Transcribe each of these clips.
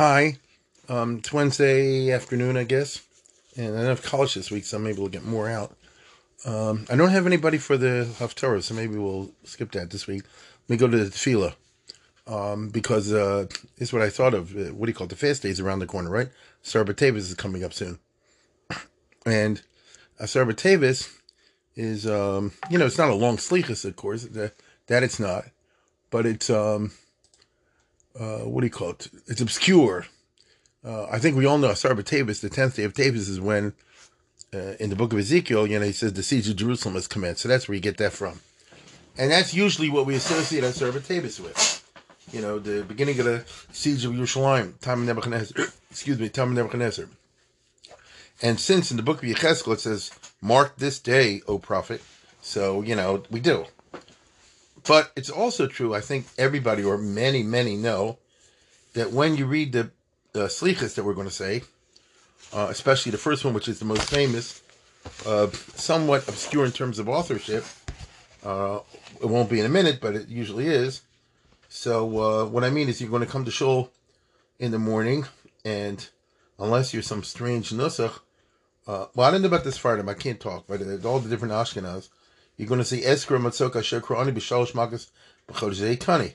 Hi, um, it's Wednesday afternoon, I guess, and I have college this week, so maybe we'll get more out. Um, I don't have anybody for the Haftarah, so maybe we'll skip that this week. Let me go to the Tefillah, um, because uh, it's what I thought of. Uh, what do you call it? The fast days around the corner, right? Sarabatavis is coming up soon, and uh, Sarabatavis is, um, you know, it's not a long slichus, of course. That, that it's not, but it's um, uh, what do you call it? It's obscure. Uh, I think we all know Asar B'Tavis, the tenth day of Tavis, is when uh, in the book of Ezekiel, you know, he says the siege of Jerusalem has commenced. So that's where you get that from, and that's usually what we associate Asar B'Tavis with. You know, the beginning of the siege of Yerushalayim, time of Nebuchadnezzar. Excuse me, time of Nebuchadnezzar. And since in the book of Yechezkel it says, "Mark this day, O prophet," so you know we do. But it's also true, I think everybody or many, many know that when you read the uh, Slichas that we're going to say, uh, especially the first one, which is the most famous, uh, somewhat obscure in terms of authorship, uh, it won't be in a minute, but it usually is. So uh, what I mean is you're going to come to shul in the morning, and unless you're some strange nusach, uh, well, I don't know about this Friday, I can't talk, but all the different Ashkenaz, you're going to see Eskra Matzok Asher Qur'ani B'Shalosh Makas B'Chodesh Tani.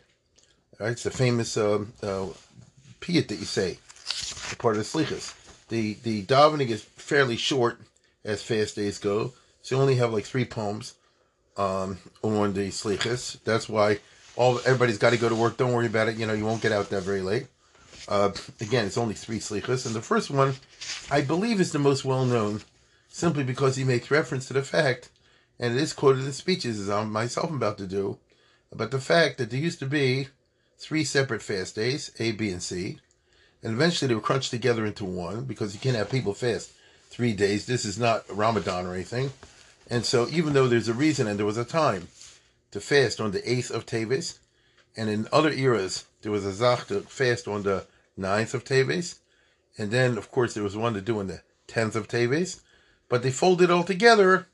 Right, it's the famous uh, uh, piyut that you say, the part of the slichas. The the davening is fairly short as fast days go, so you only have like three poems um, on the slichas. That's why all everybody's got to go to work. Don't worry about it. You know, you won't get out that very late. Uh, again, it's only three slichas, and the first one, I believe, is the most well known, simply because he makes reference to the fact and it is quoted in speeches, as I'm myself about to do, about the fact that there used to be three separate fast days, A, B, and C, and eventually they were crunched together into one because you can't have people fast three days. This is not Ramadan or anything. And so, even though there's a reason and there was a time to fast on the 8th of Teves, and in other eras, there was a Zach to fast on the 9th of Teves, and then, of course, there was one to do on the 10th of Teves, but they folded all together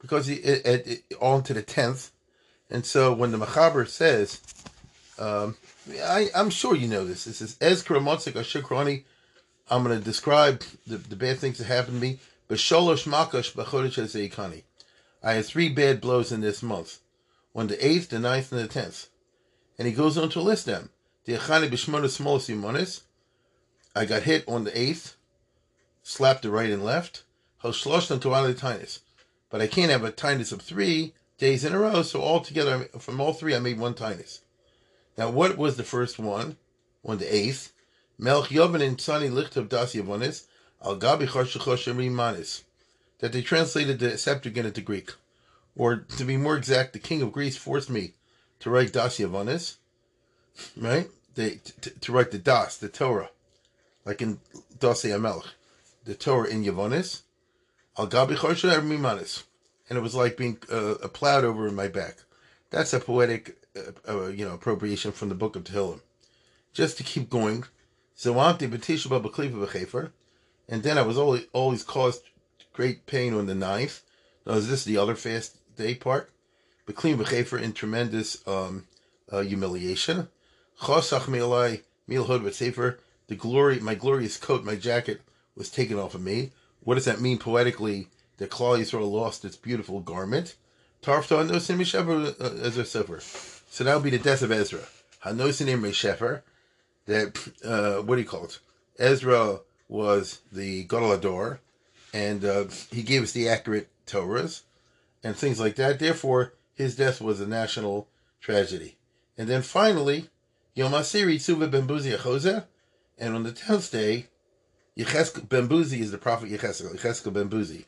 because he it, it, it, on to the tenth, and so when the Machaber says, um, I, I'm sure you know this. It says Ezkra Motzik Ashikrani. I'm going to describe the, the bad things that happened to me. B'sholosh makash b'chodesh zeikani. I had three bad blows in this month, on the eighth, the ninth, and the tenth. And he goes on to list them. The Echani b'shmona simonis. I got hit on the eighth, slapped the right and left. Hoshlosh and tinus but I can't have a tinus of three days in a row. So altogether, from all three, I made one tinus. Now, what was the first one? One the eighth, Melch Yovin and Sani Lichtav Das Yavonis Al Gabi Manis, that they translated the Septuagint into Greek, or to be more exact, the king of Greece forced me to write Das Yavonis, right? They to, to write the Das, the Torah, like in Das Melch, the Torah in Yavonis, Al Mimanis. And it was like being uh, plowed over in my back. That's a poetic, uh, uh, you know, appropriation from the book of Tehillim. Just to keep going. And then I was always, always caused great pain on the ninth. Now, is this the other fast day part? Beklim Bechefer in tremendous um, uh, humiliation. Chosach Milhod Sefer. The glory, my glorious coat, my jacket was taken off of me. What does that mean poetically? That Klal Yisrael lost its beautiful garment. Tarfta Hanosin Mishefer uh, Ezra Sefer. So that would be the death of Ezra. Hanosin Mishefer. That uh, what do you call it? Ezra was the Gadol and uh, he gave us the accurate Torahs and things like that. Therefore, his death was a national tragedy. And then finally, Yom Asiri Tzuva Ben Buzi and on the tenth day, Yecheskel Ben Buzi is the prophet Yecheskel. Yecheskel Ben Buzi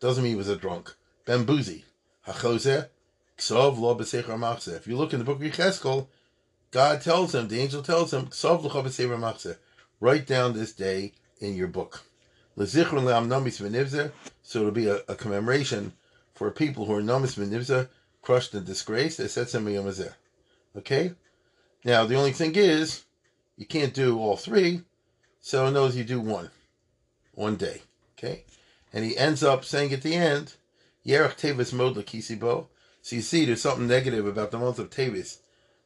doesn't mean he was a drunk. Ben Buzi Hachose Ksov Lo B'Secher. If you look in the book of Yecheskel, God tells him, the angel tells him, "Sov l'cha b'sever machzeh." Write down this day in your book. L'zichron le'am namis v'nivzeh. So it'll be a, a commemoration for people who are namis v'nivzeh, crushed and disgraced. It says something Okay. Now the only thing is, you can't do all three. So knows you do one, one day. Okay. And he ends up saying at the end, Yerach Tevis Mod Kisibo. So you see, there's something negative about the month of Tevis.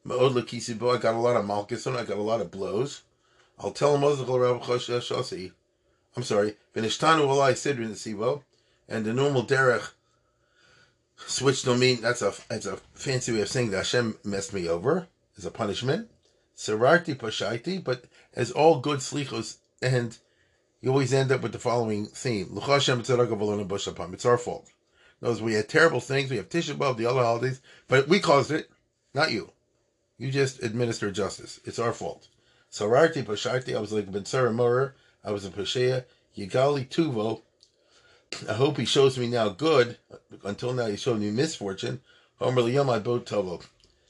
Mod Kisibo. I got a lot of malchus I got a lot of blows. I'll tell him. I'm sorry. Vinishtanu Walai Sidrin Sibo. And the normal derech switched on me. That's a that's a fancy way of saying that Hashem messed me over as a punishment. Sararti Pashaiti, but as all good slichos and you always end up with the following theme. It's our fault. Knows we had terrible things. We have Tisha B'Av, the other holidays, but we caused it, not you. You just administer justice. It's our fault. Sararti Pasharti, I was like Ben I was a Pashea. Yigali Tuvo. I hope he shows me now good. Until now, he showed me misfortune. Homer Liyamad Tovo.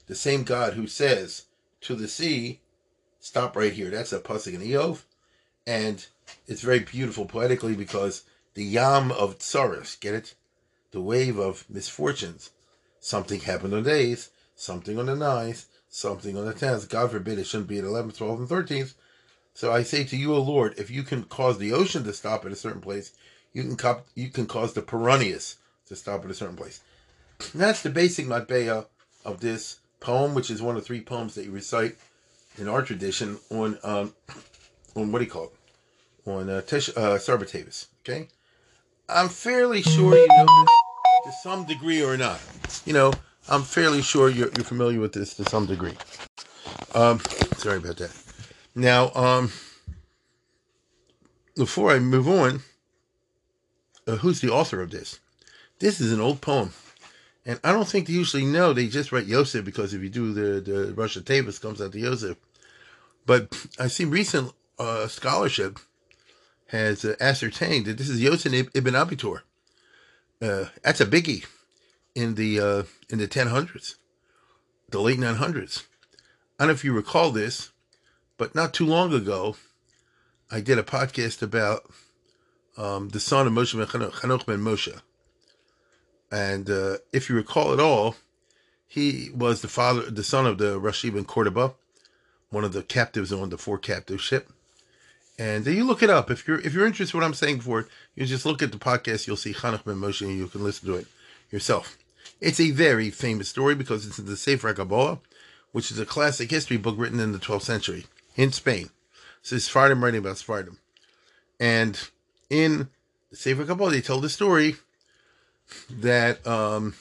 The same God who says to the sea, stop right here. That's a Pasuk in Eov. And it's very beautiful poetically because the Yam of Tsaris, get it? The wave of misfortunes. Something happened on the 8th, something on the ninth, something on the tenth. God forbid it shouldn't be at 11th, 12th, and 13th. So I say to you, O Lord, if you can cause the ocean to stop at a certain place, you can cop, you can cause the Perunius to stop at a certain place. And that's the basic matbeya of this poem, which is one of three poems that you recite in our tradition on um, on what do you call it? on uh, Tish, uh, Sarbatavus. Okay, I'm fairly sure you know this to some degree or not. You know, I'm fairly sure you're, you're familiar with this to some degree. Um, sorry about that. Now, um, before I move on, uh, who's the author of this? This is an old poem. And I don't think they usually know. They just write Yosef because if you do the, the Rosh Tavis comes out to Yosef. But I see recent uh, scholarship has uh, ascertained that this is Yosef ibn Abitur. Uh, that's a biggie in the uh, in the 1000s, the late 900s. I don't know if you recall this, but not too long ago, I did a podcast about um, the son of Moshe Chanoch ben Moshe. And uh, if you recall at all, he was the father, the son of the Rashi ben Cordoba, one of the captives on the four captive ship. And you look it up if you're if you're interested in what I'm saying for it. You just look at the podcast. You'll see Chanukh ben Moshe, and you can listen to it yourself. It's a very famous story because it's in the Sefer Kabbalah, which is a classic history book written in the 12th century in Spain. So it's Sfardim writing about Sfardim. And in the Sefer Kabbalah, they tell the story that um,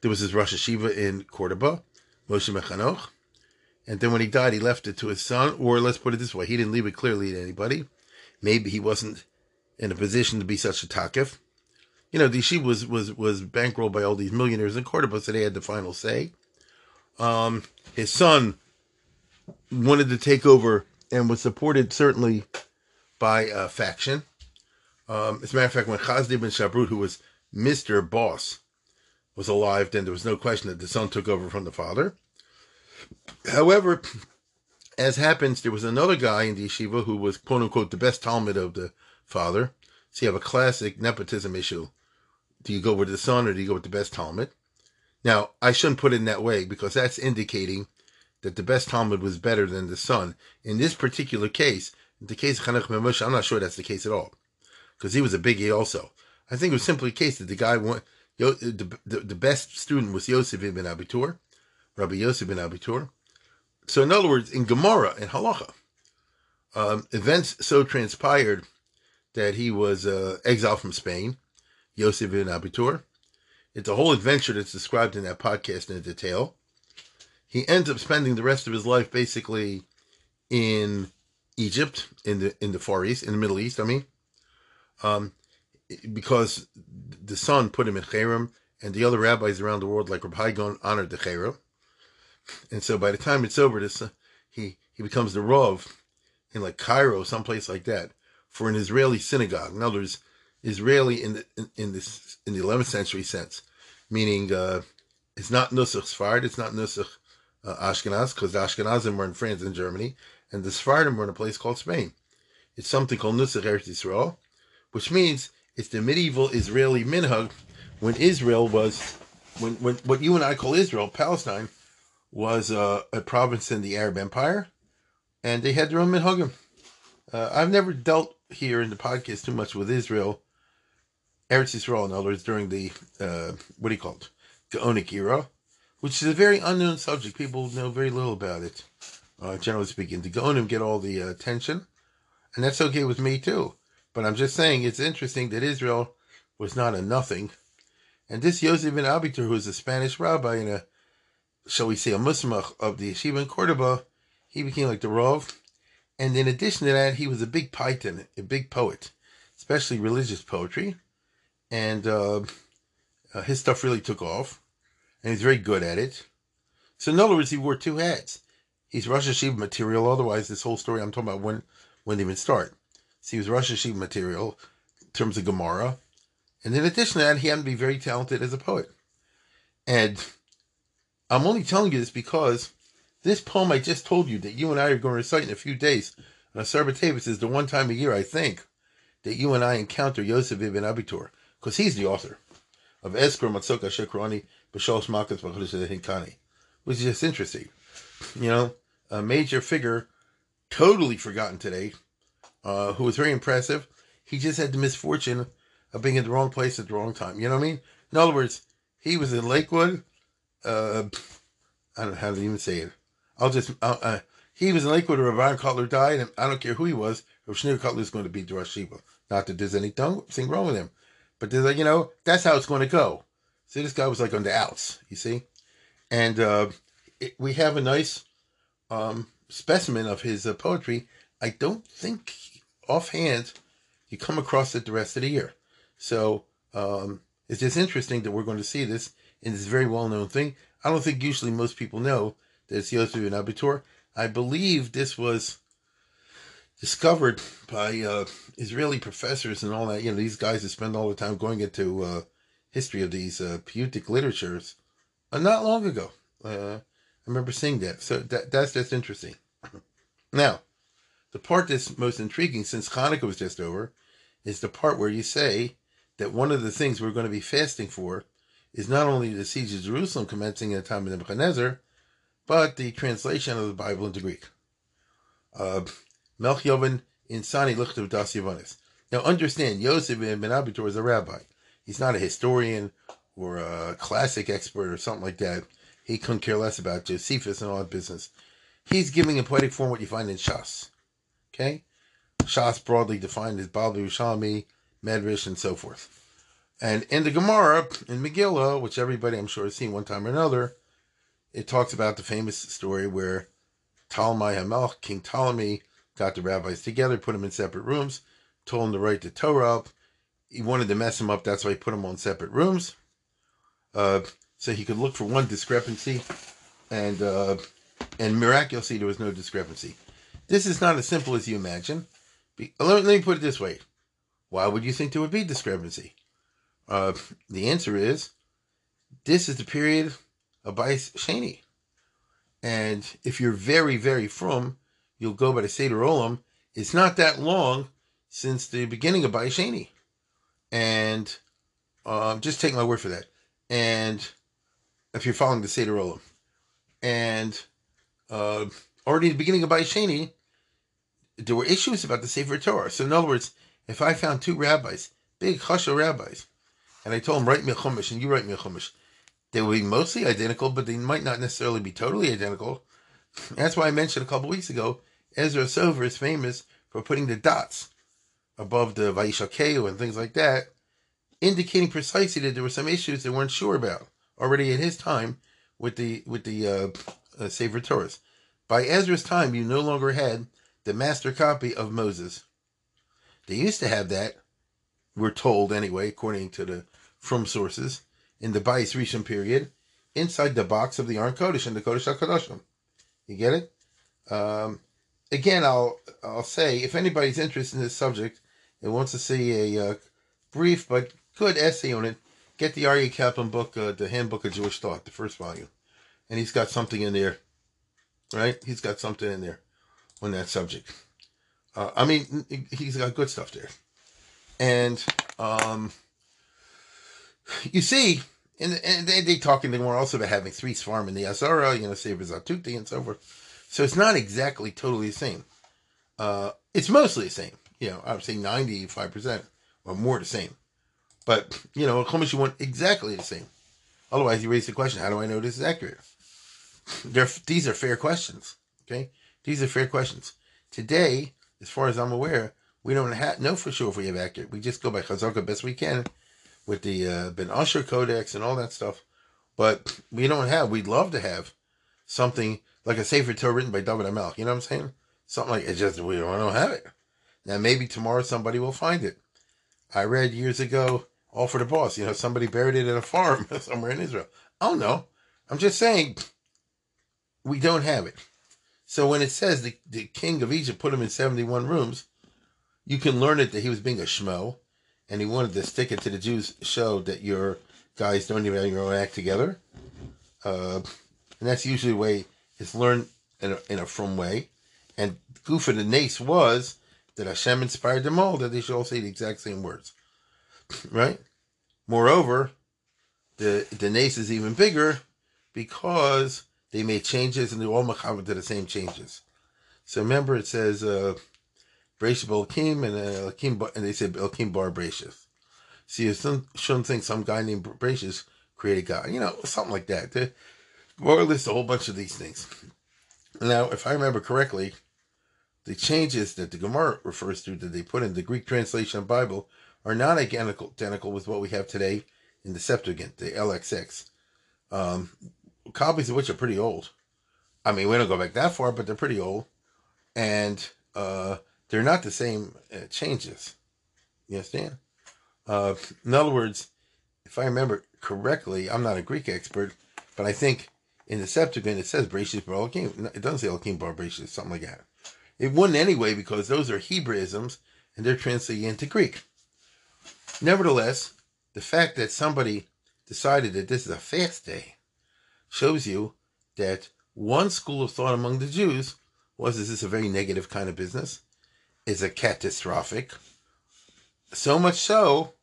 there was this Rosh Hashiva in Cordoba, Moshe Mechanoch, and then when he died, he left it to his son, or let's put it this way, he didn't leave it clearly to anybody. Maybe he wasn't in a position to be such a takif. You know, the yeshiva was, was, was bankrolled by all these millionaires in Cordoba, so they had the final say. Um, his son wanted to take over and was supported certainly by a faction. Um, as a matter of fact, when Chasdai ben Shaprut, who was Mr. Boss, was alive, then there was no question that the son took over from the father. However, as happens, there was another guy in the yeshiva who was quote unquote the best talmid of the father. So you have a classic nepotism issue. Do you go with the son or do you go with the best talmid? Now, I shouldn't put it in that way because that's indicating that the best talmid was better than the son. In this particular case, in the case of Moshe, I'm not sure that's the case at all because he was a biggie also. I think it was simply a case that the guy the, the, the best student was Yosef ibn Abitur, Rabbi Yosef ben Abitur. So, in other words, in Gemara, in Halacha, um, events so transpired that he was uh, exiled from Spain, Yosef ben Abitur. It's a whole adventure that's described in that podcast in detail. He ends up spending the rest of his life basically in Egypt, in the in the Far East, in the Middle East. I mean, um, because the son put him in Cherem, and the other rabbis around the world, like Rabbi Gon, honored the Cherem. And so by the time it's over, this uh, he he becomes the Rav in like Cairo, someplace like that, for an Israeli synagogue. In other words, Israeli in the in, in this in the 11th century sense, meaning uh, it's not Nusach Sfard, it's not Nusach uh, Ashkenaz because the Ashkenazim were in France and Germany, and the Sephardim were in a place called Spain. It's something called Nusach Eretz Yisrael, which means it's the medieval Israeli minhag when Israel was, when, when what you and I call Israel, Palestine, was uh, a province in the Arab Empire, and they had their own minhagim. Uh, I've never dealt here in the podcast too much with Israel, Eretz Yisrael, in other words, during the, uh, what do you call it, Gaonic era, which is a very unknown subject. People know very little about it, uh, generally speaking. The Gaonim get all the uh, attention, and that's okay with me too. But I'm just saying it's interesting that Israel was not a nothing. And this Yosef ben Abitur, who's a Spanish rabbi and a, shall we say, a Muslim of the yeshiva in Cordoba, he became like the Rav. And in addition to that, he was a big paytan, a big poet, especially religious poetry. And uh, uh, his stuff really took off, and he's very good at it. So in other words, he wore two hats. He's Rosh Hashiva material. Otherwise, this whole story I'm talking about wouldn't, wouldn't even start. So he was Rosh Hashiva material in terms of Gemara. And in addition to that, he happened to be very talented as a poet. And I'm only telling you this because this poem I just told you that you and I are going to recite in a few days on is the one time a year, I think, that you and I encounter Yosef ibn Abitur, because he's the author of Esker Matzoka Shekrani B'Shalosh Makas Hinkani, which is just interesting. You know, a major figure, totally forgotten today, uh, who was very impressive. He just had the misfortune of being in the wrong place at the wrong time. You know what I mean? In other words, he was in Lakewood. Uh, I don't know how to even say it. I'll just, uh, he was in Lakewood where Brian Kotler died, and I don't care who he was, If Shneur Kotler is going to be the Rosh Shiva. Not that there's anything wrong with him. But there's like, you know, that's how it's going to go. See, this guy was like on the outs, you see? And uh, it, we have a nice um, specimen of his uh, poetry. I don't think offhand you come across it the rest of the year. So um, it's just interesting that we're going to see this in this very well known thing. I don't think usually most people know that it's Yosef ibn Abitur. I believe this was discovered by uh, Israeli professors and all that. You know, these guys that spend all the time going into uh, history of these uh, literatures uh, not long ago. Uh, I remember seeing that. So that, that's just interesting. now, the part that's most intriguing, since Hanukkah was just over, is the part where you say that one of the things we're going to be fasting for is not only the siege of Jerusalem commencing in the time of Nebuchadnezzar, but the translation of the Bible into Greek. Uh, Insani Lichtav Das Yavanis. Now understand, Yosef ben Abitur is a rabbi. He's not a historian or a classic expert or something like that. He couldn't care less about Josephus and all that business. He's giving in poetic form what you find in Shas. Okay? Shas broadly defined as Bavli Yerushalmi, Medrash, and so forth. And in the Gemara, in Megillah, which everybody I'm sure has seen one time or another, it talks about the famous story where Ptolemy King Ptolemy, got the rabbis together, put them in separate rooms, told them to write the Torah up. He wanted to mess them up, that's why he put them on separate rooms. Uh, so he could look for one discrepancy, and uh, and miraculously there was no discrepancy. This is not as simple as you imagine. Let me, let me put it this way: Why would you think there would be discrepancy? Uh, the answer is this is the period of Bais Sheni. And if you're very, very from, you'll go by the Seder Olam. It's not that long since the beginning of Bais Sheni. And uh, just take my word for that. And if you're following the Seder Olam. And uh, already the beginning of Bais Sheni, there were issues about the Sefer Torah. So in other words, if I found two rabbis, big Chasha rabbis, and I told them, write me a Chumash, and you write me a Chumash, they will be mostly identical, but they might not necessarily be totally identical. That's why I mentioned a couple weeks ago, Ezra Sofer is famous for putting the dots above the Vaishakeu and things like that, indicating precisely that there were some issues they weren't sure about already at his time with the with the uh, uh, Torahs. By Ezra's time, you no longer had the master copy of Moses. They used to have that, we're told anyway, according to the from sources, in the Bais Rishon period, inside the box of the Aron Kodesh and the Kodesh HaKadoshim. You get it? Um, again, I'll I'll say if anybody's interested in this subject and wants to see a uh, brief but good essay on it, get the Aryeh Kaplan book, uh, the Handbook of Jewish Thought, the first volume, and he's got something in there right? He's got something in there on that subject. Uh, I mean, he's got good stuff there. And um, you see, and, and they, they talking, they were also about having three farm in the SRL, you know, Sefer Zatuti and so forth. So it's not exactly totally the same. Uh, it's mostly the same. You know, I would say 95% or more the same. But, you know, Chumash you want exactly the same. Otherwise, you raise the question, how do I know this is accurate? They're, these are fair questions. Okay? These are fair questions. Today, as far as I'm aware, we don't have, know for sure if we have accurate. We just go by Chazaka best we can with the uh, Ben Asher Codex and all that stuff. But we don't have, we'd love to have something like a Sefer Torah written by David HaMelech. You know what I'm saying? Something like it's just, we don't have it. Now, maybe tomorrow somebody will find it. I read years ago, All for the Boss, you know, somebody buried it in a farm somewhere in Israel. I don't know. I'm just saying, we don't have it. So when it says the, the king of Egypt put him in 71 rooms, you can learn it that he was being a schmo and he wanted to stick it to the Jews, show that your guys don't even have your own act together. Uh, and that's usually the way it's learned in a, in a from way. And goof of the nace was that Hashem inspired them all that they should all say the exact same words. right? Moreover, the the nace is even bigger because they made changes and they all machaber to the same changes. So remember, it says uh, Elkim and uh, Elkim, and they said Elkim Bar Brashis. So you shouldn't think some guy named Brashis created God, you know, something like that. They, or less a whole bunch of these things. Now, if I remember correctly, the changes that the Gemara refers to that they put in the Greek translation of Bible are not identical, identical with what we have today in the Septuagint, the LXX. Um, copies of which are pretty old. I mean, we don't go back that far, but they're pretty old. And uh, they're not the same uh, changes. You understand? Uh, in other words, if I remember correctly, I'm not a Greek expert, but I think in the Septuagint it says Brashis Bar Elohim. It doesn't say Elohim Bar something like that. It wouldn't anyway because those are Hebraisms and they're translated into Greek. Nevertheless, the fact that somebody decided that this is a fast day shows you that one school of thought among the Jews was is this a very negative kind of business? Is a catastrophic. So much so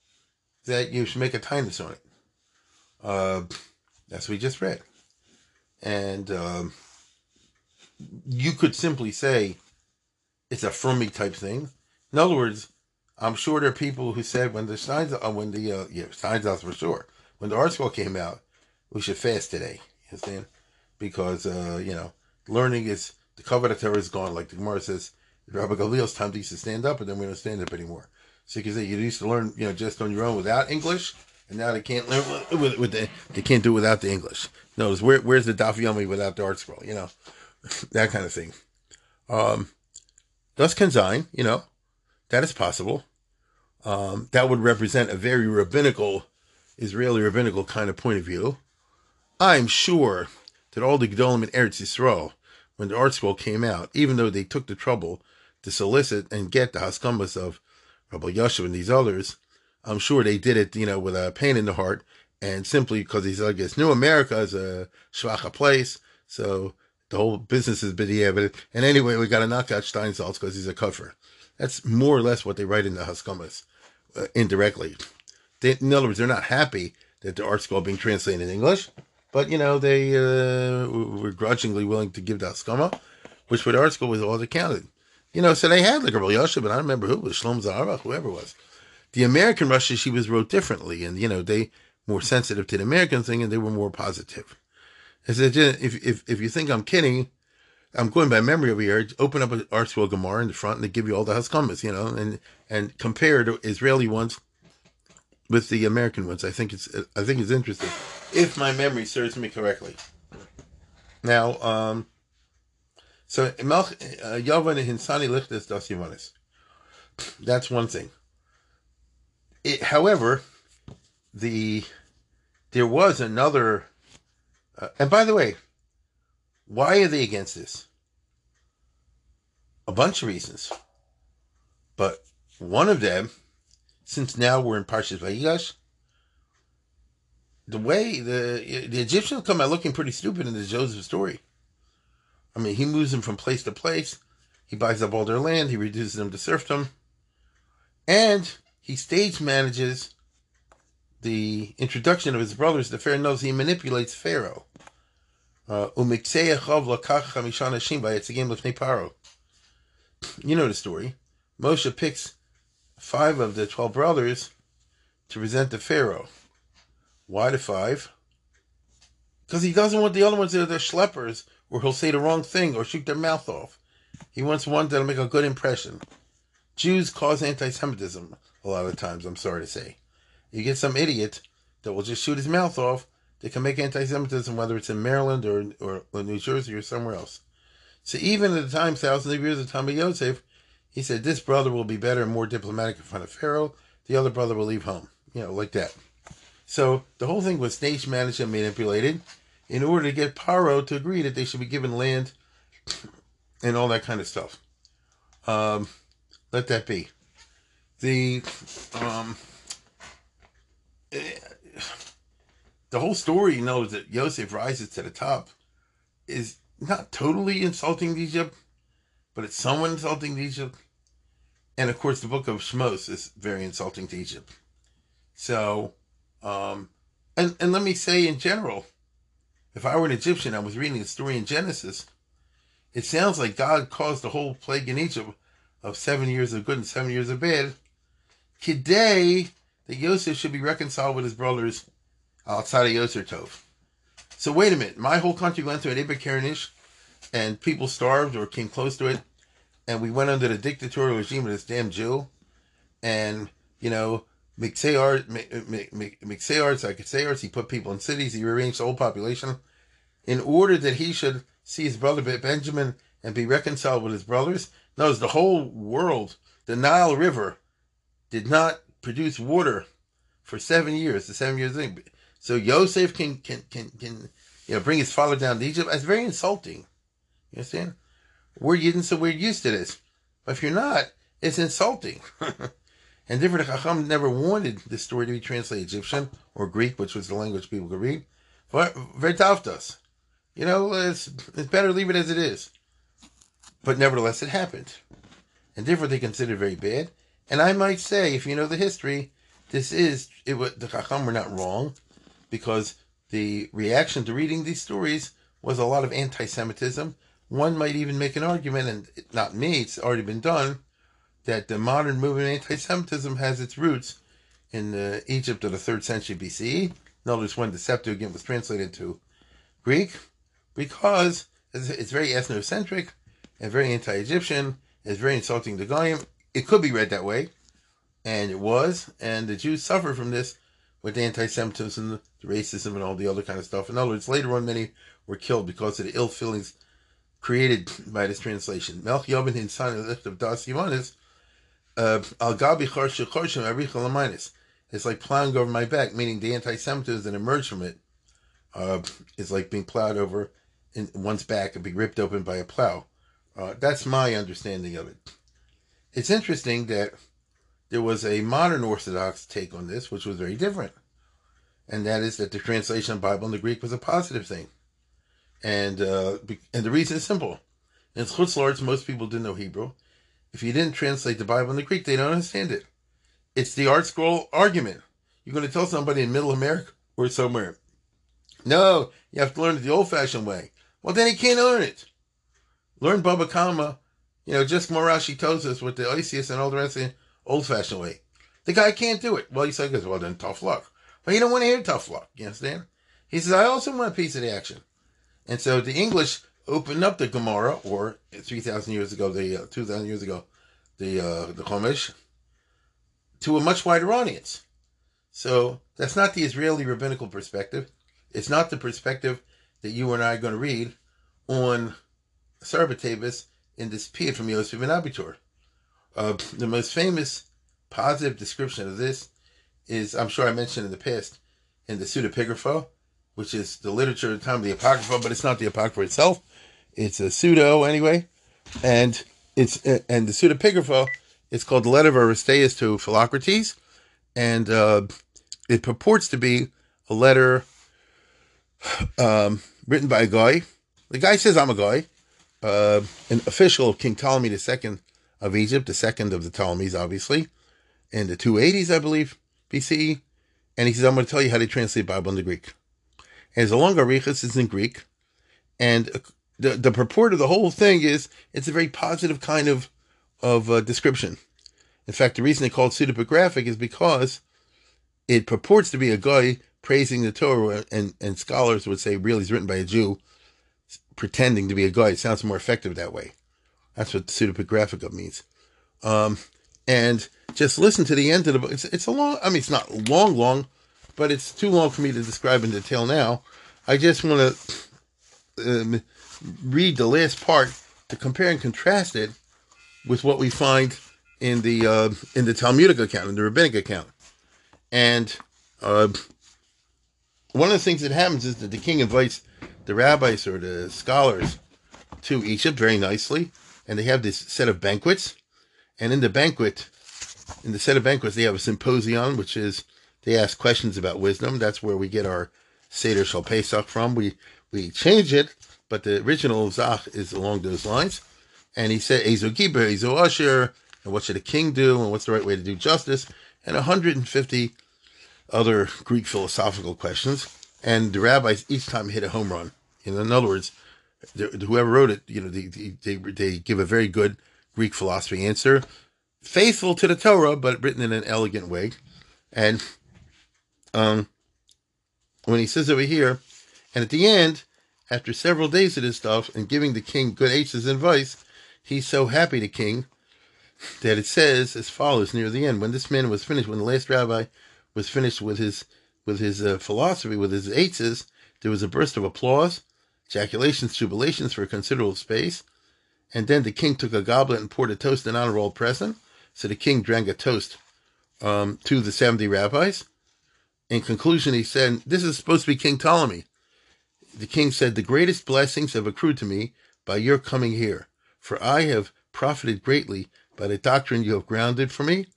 that you should make a tinus on it. Uh, that's what we just read. And um, you could simply say it's a Frummy type thing. In other words, I'm sure there are people who said when the Steins, uh, when the uh, yeah for sure, when the article came out, we should fast today. You understand? Because uh, you know, learning is the cover of Torah is gone. Like the Gemara says, Rabbi Gamliel's time used to stand up, and then we don't stand up anymore. So you can say you used to learn, you know, just on your own without English, and now they can't learn with, with the they can't do it without the English. Notice where where's the Daf Yomi without the ArtScroll? You know, that kind of thing. Um, Das kann you know, that is possible. Um, that would represent a very rabbinical, Israeli rabbinical kind of point of view. I'm sure that all the Gedolim in Eretz Yisrael, when the ArtScroll came out, even though they took the trouble to solicit and get the Haskamas of Rabbi Yashu and these others, I'm sure they did it, you know, with a pain in the heart and simply because he's, I guess, New America is a shvacha place. So the whole business is b'diavad. And anyway, we got to knock out Steinsaltz because he's a cover. That's more or less what they write in the Haskamas uh, indirectly. They, in other words, they're not happy that the ArtScroll being translated in English, but you know they uh, were grudgingly willing to give the Haskama, which for the ArtScroll was all that counted. You know, so they had like a Rabbi Yasha, but I don't remember who it was, Shlom Zaharach, whoever it was. The American she was wrote differently, and you know they more sensitive to the American thing, and they were more positive. I said, if, if, if you think I'm kidding, I'm going by memory over here. Open up an ArtScroll Gemara in the front and they give you all the Haskamas, you know, and, and compare the Israeli ones with the American ones. I think it's, I think it's interesting. If my memory serves me correctly. Now, um, so, Yavan uh, Hinsani Lichtes Das Yavanis. That's one thing. It, however, the, there was another uh, and by the way, why are they against this? A bunch of reasons. But one of them, since now we're in Parshas Vayigash, the way the the Egyptians come out looking pretty stupid in the Joseph story. I mean, he moves them from place to place. He buys up all their land. He reduces them to serfdom. And he stage manages the introduction of his brothers to Pharaoh. Knows he manipulates Pharaoh. Uh, you know the story. Moshe picks five of the twelve brothers to present to Pharaoh. Why the five? Because he doesn't want the other ones that are schleppers, or he'll say the wrong thing or shoot their mouth off. He wants one that'll make a good impression. Jews cause anti-Semitism a lot of times. I'm sorry to say. You get some idiot that will just shoot his mouth off. They can make anti-Semitism whether it's in Maryland or, or, or New Jersey or somewhere else. So even at the time, thousands of years of time of Yosef, he said this brother will be better and more diplomatic in front of Pharaoh. The other brother will leave home. You know, like that. So the whole thing was stage managed and manipulated in order to get Paro to agree that they should be given land and all that kind of stuff. Um, let that be. The um, the whole story knows that Yosef rises to the top is not totally insulting Egypt, but it's someone insulting Egypt. And of course, the book of Shmos is very insulting to Egypt. So, um, and and let me say in general, if I were an Egyptian, I was reading the story in Genesis. It sounds like God caused the whole plague in Egypt of seven years of good and seven years of bad. Today, that Yosef should be reconciled with his brothers outside of Yosef Tov. So wait a minute, my whole country went through an Iber and people starved or came close to it, and we went under the dictatorial regime of this damn Jew, and you know McSayar, McSayar, Psychosayars, he put people in cities, he rearranged the whole population in order that he should see his brother Benjamin and be reconciled with his brothers. Notice the whole world, the Nile River, did not produce water for seven years, the seven years thing. So Yosef can can can can you know bring his father down to Egypt. That's very insulting. You understand? We're Yidden, so we're used to this. But if you're not, it's insulting. And different Chacham never wanted this story to be translated Egyptian or Greek, which was the language people could read. But us. You know, it's, it's better leave it as it is. But nevertheless, it happened. And different they considered very bad. And I might say, if you know the history, this is, it was, the Chacham were not wrong, because the reaction to reading these stories was a lot of anti Semitism. One might even make an argument, and not me, it's already been done, that the modern movement of anti-Semitism has its roots in uh, Egypt of the third century BCE. Notice when the Septuagint was translated to Greek, because it's, very ethnocentric and very anti-Egyptian. It's very insulting to Goyim. It could be read that way, and it was. And the Jews suffered from this with the anti-Semitism, the racism, and all the other kind of stuff. In other words, later on, many were killed because of the ill feelings created by this translation. Melch Yobin in son of Das Yohannes uh, Al Gabi It's like plowing over my back, meaning the anti-Semitism that emerged from it uh, is like being plowed over in one's back and being ripped open by a plow. Uh, that's my understanding of it. It's interesting that there was a modern Orthodox take on this, which was very different, and that is that the translation of the Bible in the Greek was a positive thing, and uh, and the reason is simple. In Chutz most people didn't know Hebrew, if you didn't translate the Bible into Greek, they don't understand it. It's the ArtScroll argument. You're going to tell somebody in Middle America or somewhere, no, you have to learn it the old-fashioned way. Well, then he can't learn it. Learn Baba Kama, you know, just Morashi tells us with the Isis and all the rest of the old-fashioned way. The guy can't do it. Well, he says, well, then tough luck. But you don't want to hear tough luck. You understand? He says, I also want a piece of the action. And so the English opened up the Gemara, or 3,000 years ago, the uh, 2,000 years ago, the uh, the Chumash, to a much wider audience. So that's not the Israeli rabbinical perspective. It's not the perspective that you and I are going to read on Sarbatabis in this from Yosef ibn Abitur. Uh, the most famous positive description of this is, I'm sure I mentioned in the past, in the Pseudepigrapha, which is the literature of the time of the Apocrypha, but it's not the Apocrypha itself. It's a pseudo anyway, and it's and the pseudepigrapha is called the letter of Aristeas to Philocrates, and uh, it purports to be a letter um, written by a guy. The guy says I'm a guy, uh, an official of King Ptolemy II of Egypt, the second of the Ptolemies, obviously, in the 280s, I believe, BCE. And he says, I'm going to tell you how to translate Bible into Greek. And a long arichas is in Greek. And the, the purport of the whole thing is it's a very positive kind of, of uh, description. In fact, the reason they call it pseudepigraphic is because it purports to be a guy praising the Torah, and, and scholars would say really is written by a Jew pretending to be a guy. It sounds more effective that way. That's what pseudepigraphica means. Um, and just listen to the end of the book. It's, it's a long, I mean, it's not long, long, but it's too long for me to describe in detail now. I just want to um, read the last part to compare and contrast it with what we find in the uh, in the Talmudic account, in the rabbinic account. And uh, one of the things that happens is that the king invites the rabbis or the scholars to Egypt very nicely, and they have this set of banquets. And in the banquet, in the set of banquets, they have a symposium, which is they ask questions about wisdom. That's where we get our Seder Shal Pesach from. We we change it, but the original Zach is along those lines. And he said, Ezo Giber, Ezo Usher, and what should a king do, and what's the right way to do justice, and 150 other Greek philosophical questions and the rabbis each time hit a home run. You in other words, whoever wrote it, you know, they, they they give a very good Greek philosophy answer, faithful to the Torah, but written in an elegant way. And um, when he says over here, and at the end, after several days of this stuff and giving the king good aces and advice, he's so happy, the king, that it says as follows near the end: When this man was finished, when the last rabbi was finished with his with his uh, philosophy, with his eights, there was a burst of applause, ejaculations, jubilations for a considerable space. And then the king took a goblet and poured a toast in honor of all present. So the king drank a toast um, to the 70 rabbis. In conclusion, he said, This is supposed to be King Ptolemy. The king said, The greatest blessings have accrued to me by your coming here, for I have profited greatly by the doctrine you have grounded for me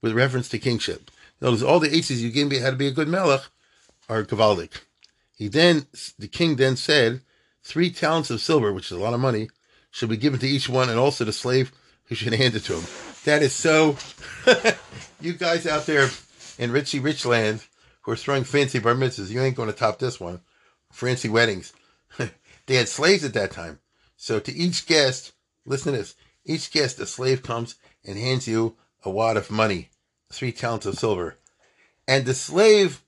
with reference to kingship. Notice all the aces you gave me had to be a good melech are gavaldik. He then, the king then said, three talents of silver, which is a lot of money, should be given to each one, and also the slave who should hand it to him. That is so. you guys out there in Richie Rich Land who are throwing fancy bar mitzvahs, you ain't going to top this one. Fancy weddings. they had slaves at that time. So to each guest, listen to this. Each guest, a slave comes and hands you a wad of money three talents of silver. And the slave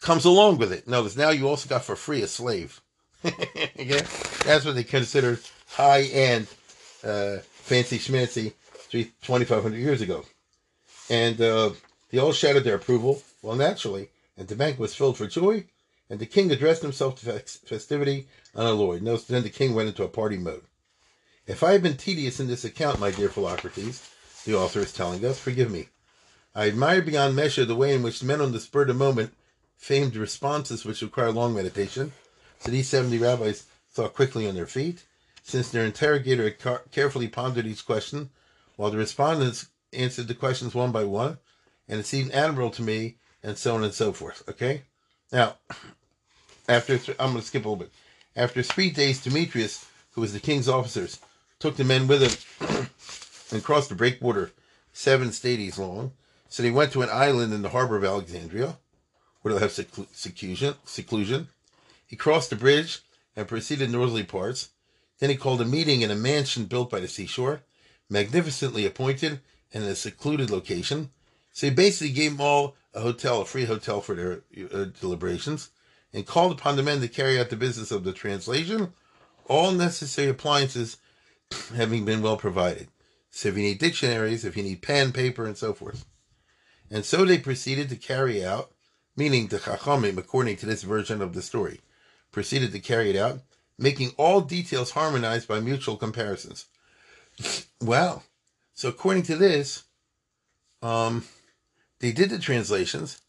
comes along with it. Notice now you also got for free a slave. okay? That's what they considered high end, uh, fancy schmancy 2,500 years ago. And uh, they all shouted their approval, well, naturally, and the bank was filled for joy, and the king addressed himself to festivity a Notice then the king went into a party mode. If I have been tedious in this account, my dear Philocrates, the author is telling us, forgive me. I admire beyond measure the way in which men on the spur of the moment famed responses which require long meditation. So these 70 rabbis thought quickly on their feet. Since their interrogator had car- carefully pondered each question, while the respondents answered the questions one by one, and it seemed admirable to me, and so on and so forth. Okay? Now, after th- I'm going to skip a little bit. After three days, Demetrius, who was the king's officers, took the men with him and crossed the breakwater seven stadies long so he went to an island in the harbor of Alexandria, where they'll have seclusion. seclusion. He crossed the bridge and proceeded northerly parts. Then he called a meeting in a mansion built by the seashore, magnificently appointed and in a secluded location. So he basically gave them all a hotel, a free hotel for their uh, deliberations, and called upon the men to carry out the business of the translation, all necessary appliances having been well provided. So if you need dictionaries, if you need pen, paper, and so forth. And so they proceeded to carry out, meaning the Chachamim, according to this version of the story, proceeded to carry it out, making all details harmonized by mutual comparisons. wow. So according to this, um, they did the translations,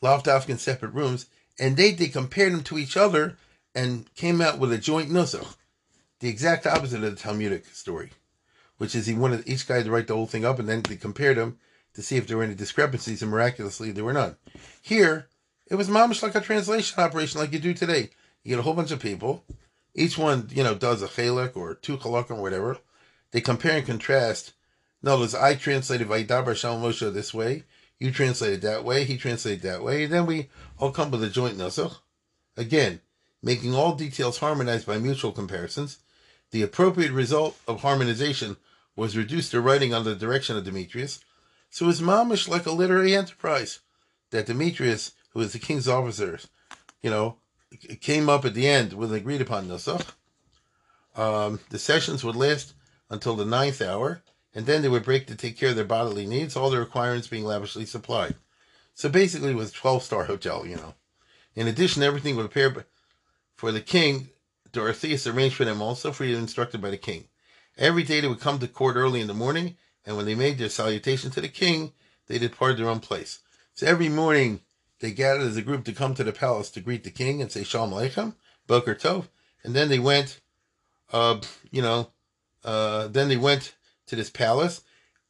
loft off in separate rooms, and they, they compared them to each other and came out with a joint nusach, the exact opposite of the Talmudic story, which is he wanted each guy to write the whole thing up and then they compared them to see if there were any discrepancies, and miraculously there were none. Here, it was mamish like a translation operation like you do today. You get a whole bunch of people, Each one, you know, does a chelek or two chalak or whatever. They compare and contrast. Notice I translated Vaidabar Shalom Moshe this way. You translated that way. He translated that way. And then we all come with a joint nusach. Again, making all details harmonized by mutual comparisons. The appropriate result of harmonization was reduced to writing under the direction of Demetrius. So it was mamish like a literary enterprise that Demetrius, who was the king's officer, you know, came up at the end with an agreed upon nusach. Um, the sessions would last until the ninth hour, and then they would break to take care of their bodily needs, all their requirements being lavishly supplied. So basically, it was a 12 star hotel, you know. In addition, everything would appear for the king. Dorotheus arranged for them also, freely instructed by the king. Every day they would come to court early in the morning, and when they made their salutation to the king, they departed their own place. So every morning they gathered as a group to come to the palace to greet the king and say Shalom Aleichem, Boker Tov, and then they went, uh, you know, uh, then they went to this palace,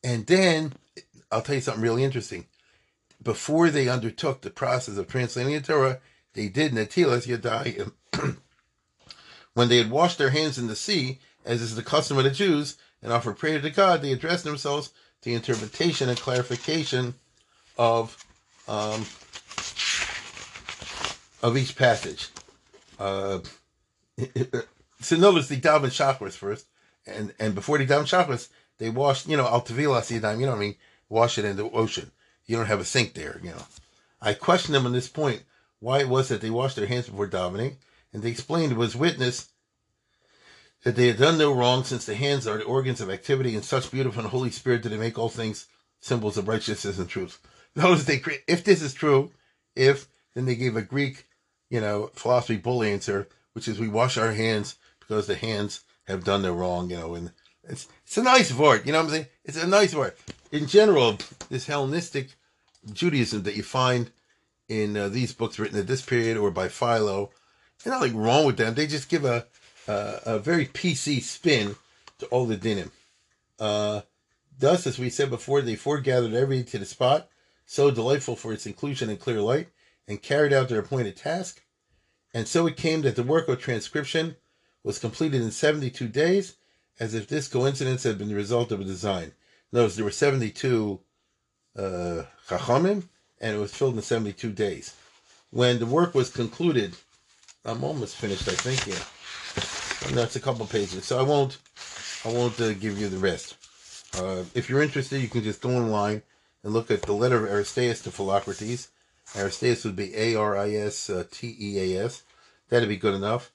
and then I'll tell you something really interesting. Before they undertook the process of translating the Torah, they did Natilas Yadayim. when they had washed their hands in the sea, as is the custom of the Jews, and offered prayer to God, they addressed themselves to the interpretation and clarification of um, of each passage. Uh, so notice the daven Shacharis first, and and before they daven Shacharis, they wash, you know, al tavilas you know what I mean, wash it in the ocean. You don't have a sink there, you know. I questioned them on this point why it was that they washed their hands before davening, and they explained it was witness that they had done no wrong, since the hands are the organs of activity, and such beautiful and holy spirit that they make all things symbols of righteousness and truth. Notice they if this is true, if then they gave a Greek, you know, philosophy bull answer, which is we wash our hands because the hands have done no wrong, you know, and it's it's a nice word, you know what I'm saying? It's a nice word. In general, this Hellenistic Judaism that you find in uh, these books written at this period or by Philo, there's nothing wrong with them. They just give a a, a very PC spin to all the dinim. Uh, thus, as we said before, they foregathered everything to the spot, so delightful for its inclusion in clear light, and carried out their appointed task. And so it came that the work of transcription was completed in 72 days, as if this coincidence had been the result of a design. Notice there were 72 uh, chachamim, and it was filled in 72 days. When the work was concluded, I'm almost finished, I think. Yeah, that's a couple pages, so I won't, I won't uh, give you the rest. Uh, if you're interested, you can just go online and look at the letter of Aristeas to Philocrates. Aristeas would be A R I S T E A S. That'd be good enough,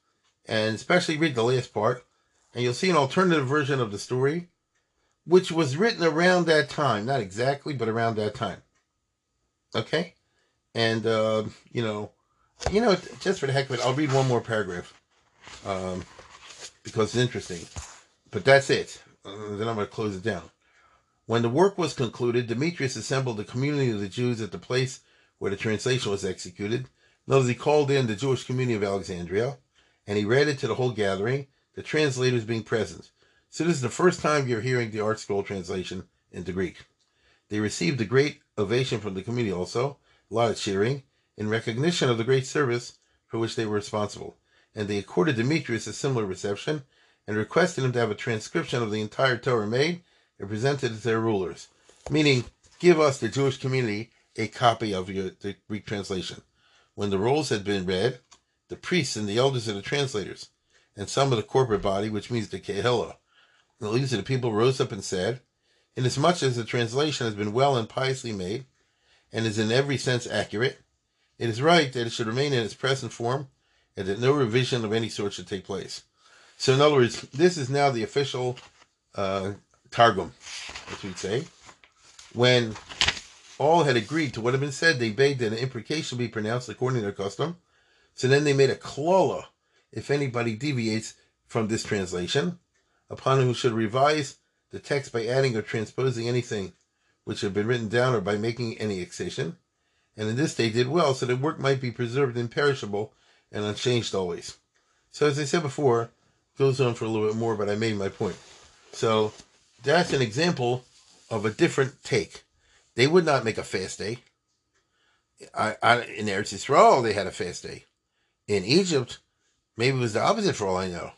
and especially read the last part, and you'll see an alternative version of the story, which was written around that time, not exactly, but around that time. Okay? And, uh, you know, you know, just for the heck of it, I'll read one more paragraph um, because it's interesting. But that's it. Uh, then I'm going to close it down. When the work was concluded, Demetrius assembled the community of the Jews at the place where the translation was executed. Notice he called in the Jewish community of Alexandria, and he read it to the whole gathering, the translators being present. So this is the first time you're hearing the ArtScroll translation into Greek. They received a great ovation from the community also, a lot of cheering, in recognition of the great service for which they were responsible. And they accorded Demetrius a similar reception and requested him to have a transcription of the entire Torah made and presented to their rulers. Meaning, give us, the Jewish community, a copy of your, the Greek translation. When the rolls had been read, the priests and the elders of the translators, and some of the corporate body, which means the Kehillah, the leaders of the people rose up and said, Inasmuch as the translation has been well and piously made, and is in every sense accurate, it is right that it should remain in its present form, and that no revision of any sort should take place. So, in other words, this is now the official uh, Targum, as we'd say. When all had agreed to what had been said, they begged that an imprecation be pronounced according to their custom. So then they made a klola if anybody deviates from this translation, upon whom should revise the text by adding or transposing anything which had been written down or by making any excision. And in this they did well, so that work might be preserved imperishable and unchanged always. So as I said before, goes on for a little bit more, but I made my point. So that's an example of a different take. They would not make a fast day. I, I, in Eretz Yisrael, they had a fast day. In Egypt, Maybe it was the opposite for all I know.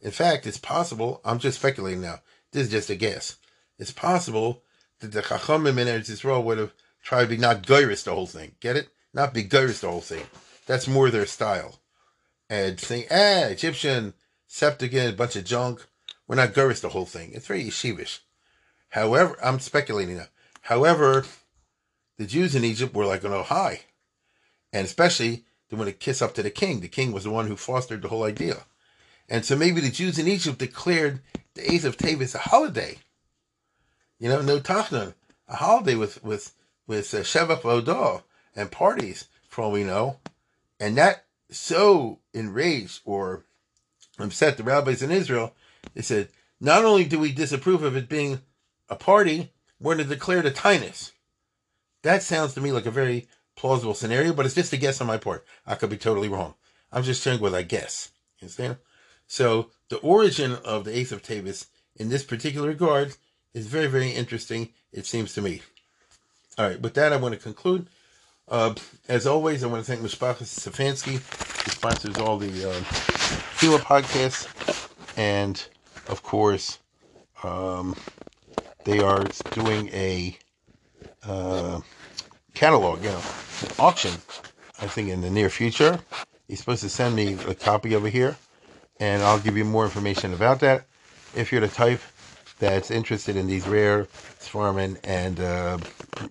In fact, it's possible, I'm just speculating now, this is just a guess. It's possible that the Chachamim in Eretz Yisrael would have tried to be not Gairis the whole thing. Get it? Not be Gairis the whole thing. That's more their style. And saying, ah, Egyptian, Septuagint, a bunch of junk. We're not Gairis the whole thing. It's very yeshivish. However, I'm speculating now. However, the Jews in Egypt were like, oh, hi. And especially want to kiss up to the king. The king was the one who fostered the whole idea. And so maybe the Jews in Egypt declared the 8th of Teves a holiday. You know, no Tachnun, a holiday with, with, with uh, and parties, for all we know. And that so enraged or upset the rabbis in Israel, they said, not only do we disapprove of it being a party, we're going to declare the taanis. That sounds to me like a very plausible scenario, but it's just a guess on my part. I could be totally wrong. I'm just sharing what I guess. You understand? So the origin of the Eighth of Teves in this particular regard is very, very interesting, it seems to me. All right, with that, I want to conclude. Uh, as always, I want to thank Mishpachas Stefanski, who sponsors all the uh, podcasts, and of course, um, they are doing a uh, catalog, you know, auction. I think in the near future. He's supposed to send me a copy over here, and I'll give you more information about that. If you're the type that's interested in these rare Svarman and uh,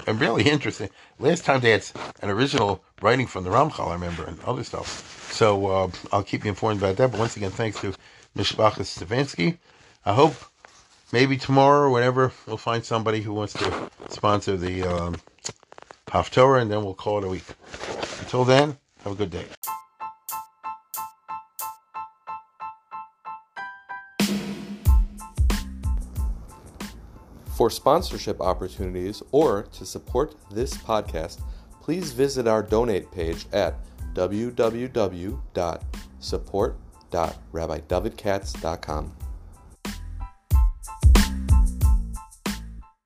I'm really interested. Last time they had an original writing from the Ramchal, I remember, and other stuff. So uh, I'll keep you informed about that. But once again, thanks to Mishpachas Stefanski. I hope maybe tomorrow or whenever we'll find somebody who wants to sponsor the um, Haftorah, and then we'll call it a week. Until then, have a good day. For sponsorship opportunities or to support this podcast, please visit our donate page at www.support.rabbidavidkatz.com.